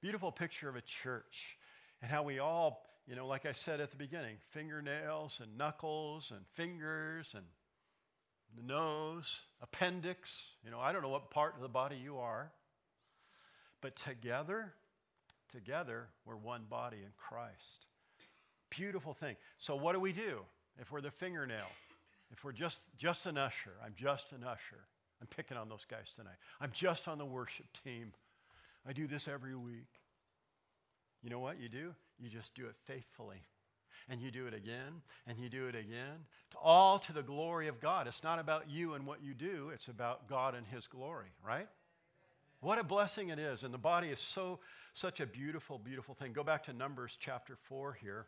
Beautiful picture of a church and how we all, you know, like I said at the beginning, fingernails and knuckles and fingers and the nose, appendix. You know, I don't know what part of the body you are. But together, together, we're one body in Christ. Beautiful thing. So, what do we do if we're the fingernail? If we're just, just an usher, I'm just an usher. I'm picking on those guys tonight. I'm just on the worship team. I do this every week. You know what you do? You just do it faithfully. And you do it again, and you do it again, all to the glory of God. It's not about you and what you do, it's about God and His glory, right? What a blessing it is. And the body is so, such a beautiful, beautiful thing. Go back to Numbers chapter 4 here.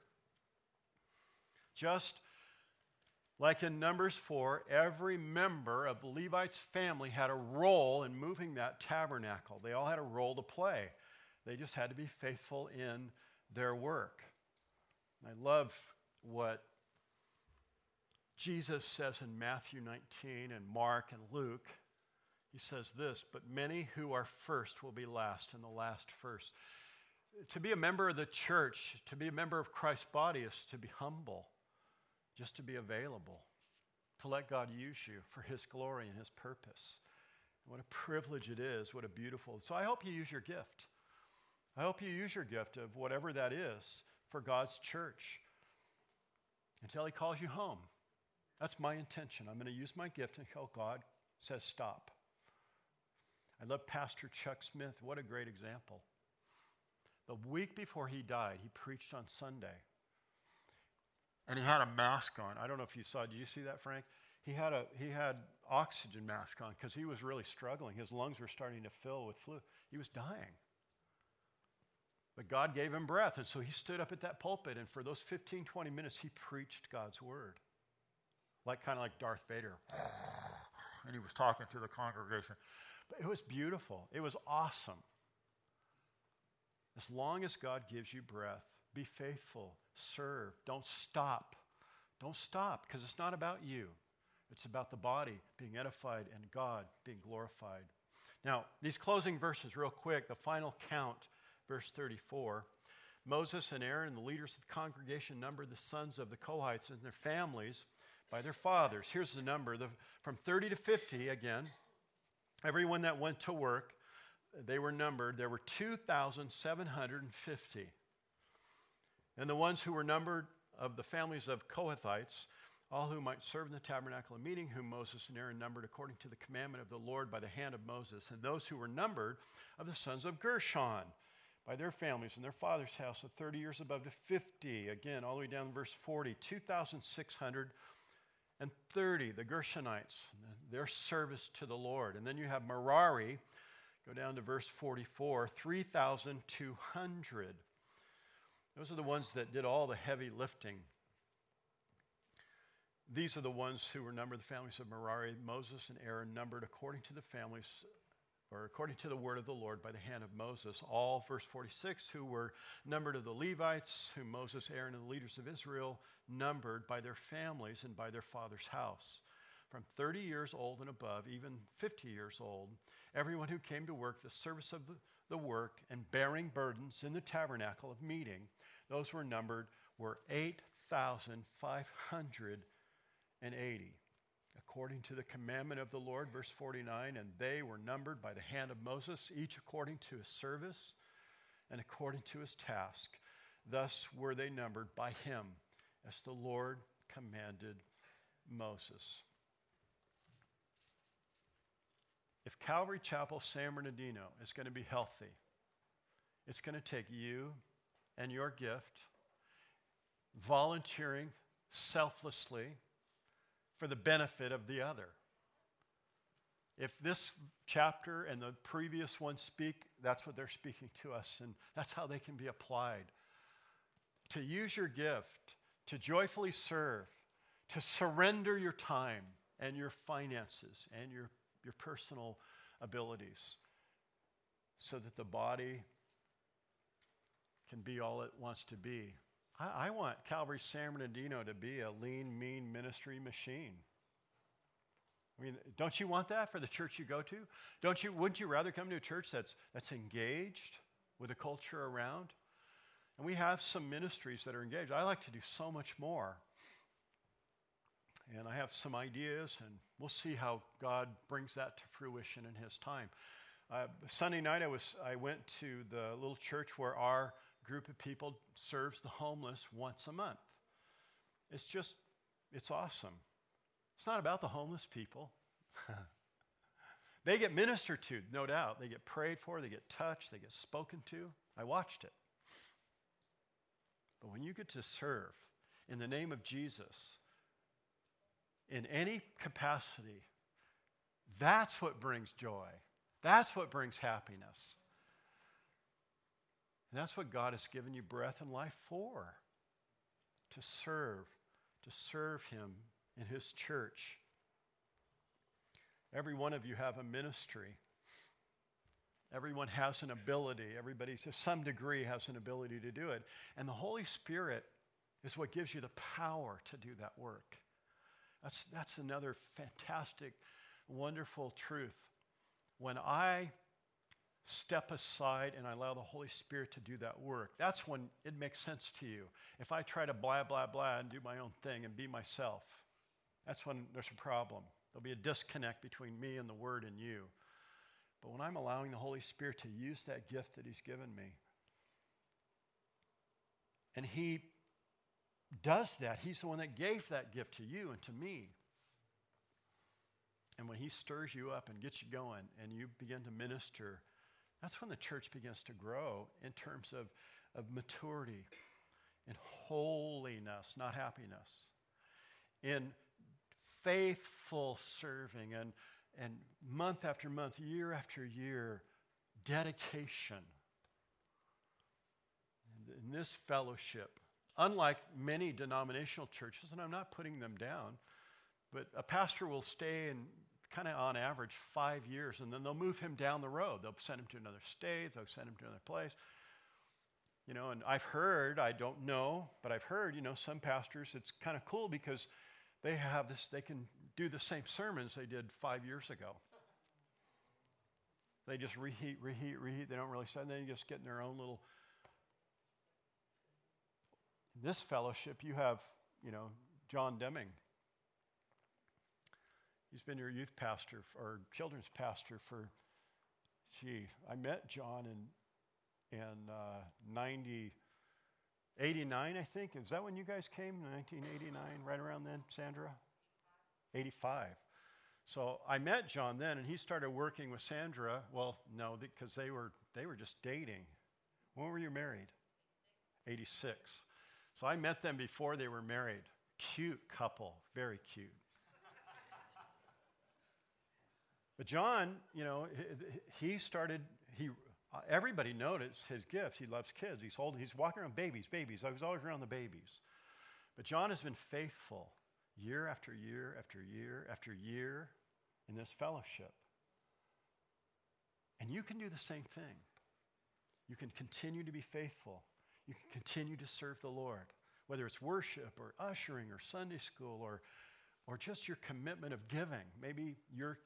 Just like in Numbers 4, every member of the Levite's family had a role in moving that tabernacle. They all had a role to play. They just had to be faithful in their work. I love what Jesus says in Matthew 19 and Mark and Luke. He says this, but many who are first will be last, and the last first. To be a member of the church, to be a member of Christ's body, is to be humble just to be available, to let God use you for His glory and His purpose. What a privilege it is. What a beautiful. So I hope you use your gift. I hope you use your gift of whatever that is for God's church until He calls you home. That's my intention. I'm going to use my gift until God says stop. I love Pastor Chuck Smith. What a great example. The week before he died, he preached on Sunday. And he had a mask on. I don't know if you saw, did you see that, Frank? He had a he had oxygen mask on because he was really struggling. His lungs were starting to fill with flu. He was dying. But God gave him breath. And so he stood up at that pulpit, and for those 15, 20 minutes, he preached God's word. Like kind of like Darth Vader. And he was talking to the congregation. But it was beautiful. It was awesome. As long as God gives you breath, be faithful, serve, don't stop. Don't stop because it's not about you. It's about the body being edified and God being glorified. Now, these closing verses, real quick, the final count verse 34. Moses and Aaron the leaders of the congregation numbered the sons of the Kohites and their families by their fathers. Here's the number the, from 30 to 50 again. Everyone that went to work, they were numbered. There were 2,750. And the ones who were numbered of the families of Kohathites, all who might serve in the tabernacle of meeting, whom Moses and Aaron numbered according to the commandment of the Lord by the hand of Moses, and those who were numbered of the sons of Gershon by their families and their father's house of 30 years above to 50. Again, all the way down to verse 40, 2,630, the Gershonites, their service to the Lord. And then you have Merari, go down to verse 44, 3,200. Those are the ones that did all the heavy lifting. These are the ones who were numbered, the families of Merari, Moses and Aaron, numbered according to the families or according to the word of the Lord by the hand of Moses, all, verse 46, who were numbered of the Levites, whom Moses, Aaron, and the leaders of Israel numbered by their families and by their father's house. From 30 years old and above, even 50 years old, everyone who came to work the service of the, the work and bearing burdens in the tabernacle of meeting, those were numbered were 8,580 according to the commandment of the Lord, verse 49, and they were numbered by the hand of Moses, each according to his service and according to his task. Thus were they numbered by him, as the Lord commanded Moses. If Calvary Chapel San Bernardino is going to be healthy, it's going to take you and your gift, volunteering selflessly for the benefit of the other. If this chapter and the previous one speak, that's what they're speaking to us, and that's how they can be applied. To use your gift, to joyfully serve, to surrender your time and your finances and your, your personal abilities so that the body can be all it wants to be I, I want Calvary San Bernardino to be a lean, mean ministry machine. I mean, don't you want that for the church you go to? Don't you, wouldn't you rather come to a church that's, that's engaged with the culture around? And we have some ministries that are engaged. I like to do so much more. And I have some ideas, and we'll see how God brings that to fruition in His time. Uh, Sunday night, I, was, I went to the little church where our group of people serves the homeless once a month. It's just, it's awesome. It's not about the homeless people. they get ministered to, no doubt. They get prayed for, they get touched, they get spoken to. I watched it. But when you get to serve in the name of Jesus, in any capacity, that's what brings joy. That's what brings happiness. And that's what God has given you breath and life for to serve, to serve Him in His church. Every one of you have a ministry. Everyone has an ability. Everybody, to some degree, has an ability to do it. And the Holy Spirit is what gives you the power to do that work. That's, that's another fantastic, wonderful truth. When I step aside and I allow the Holy Spirit to do that work. That's when it makes sense to you. If I try to blah, blah, blah and do my own thing and be myself, that's when there's a problem. There'll be a disconnect between me and the Word and you. But when I'm allowing the Holy Spirit to use that gift that He's given me, and He does that, He's the one that gave that gift to you and to me. And when He stirs you up and gets you going and you begin to minister, That's when the church begins to grow in terms of, of maturity, in holiness, not happiness, in faithful serving, and, and month after month, year after year, dedication. In this fellowship, unlike many denominational churches, and I'm not putting them down, but a pastor will stay in kind of on average five years, and then they'll move him down the road. They'll send him to another state, they'll send him to another place. You know, and I've heard, I don't know, but I've heard, you know, some pastors, it's kind of cool because they have this, they can do the same sermons they did five years ago. They just reheat, reheat, reheat. They don't really say, they just get in their own little. In this fellowship, you have, you know, John Deming. He's been your youth pastor or children's pastor for, gee, I met John in, in uh, 90, 89, I think. Is that when you guys came, 1989, right around then, Sandra? 85. So I met John then, and he started working with Sandra. Well, no, because they were, they were just dating. When were you married? 86. So I met them before they were married. Cute couple, very cute. But John, you know, he started, he, uh, everybody noticed his gifts. He loves kids. He's holding, he's walking around babies, babies. I was always around the babies. But John has been faithful year after year after year after year in this fellowship. And you can do the same thing. You can continue to be faithful. You can continue to serve the Lord, whether it's worship or ushering or Sunday school or, or just your commitment of giving. Maybe you're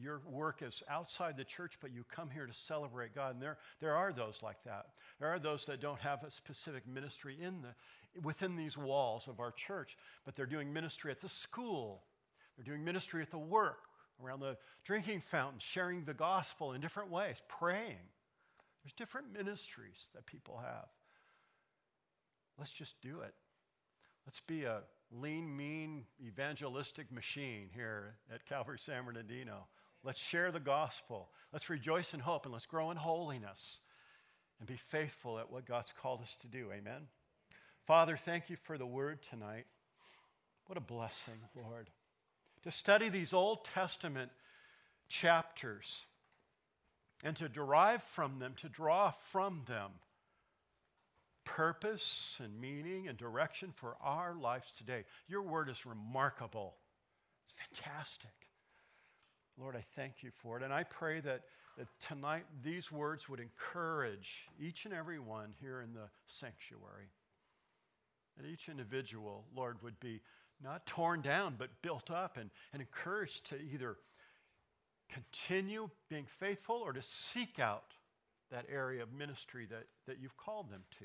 your work is outside the church, but you come here to celebrate God. And there, there are those like that. There are those that don't have a specific ministry in the, within these walls of our church, but they're doing ministry at the school. They're doing ministry at the work, around the drinking fountain, sharing the gospel in different ways, praying. There's different ministries that people have. Let's just do it. Let's be a lean, mean, evangelistic machine here at Calvary San Bernardino. Let's share the gospel. Let's rejoice in hope and let's grow in holiness and be faithful at what God's called us to do. Amen. Father, thank you for the word tonight. What a blessing, Lord. To study these Old Testament chapters and to derive from them, to draw from them purpose and meaning and direction for our lives today. Your word is remarkable. It's fantastic. Lord, I thank you for it. And I pray that, that tonight these words would encourage each and every one here in the sanctuary. That each individual, Lord, would be not torn down, but built up and, and encouraged to either continue being faithful or to seek out that area of ministry that, that you've called them to.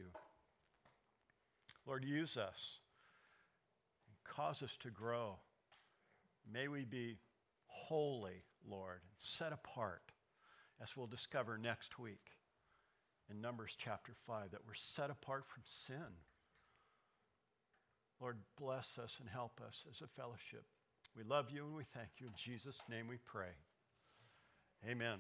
Lord, use us and cause us to grow. May we be holy, Lord, set apart, as we'll discover next week in Numbers chapter 5, that we're set apart from sin. Lord, bless us and help us as a fellowship. We love you and we thank you. In Jesus' name we pray. Amen.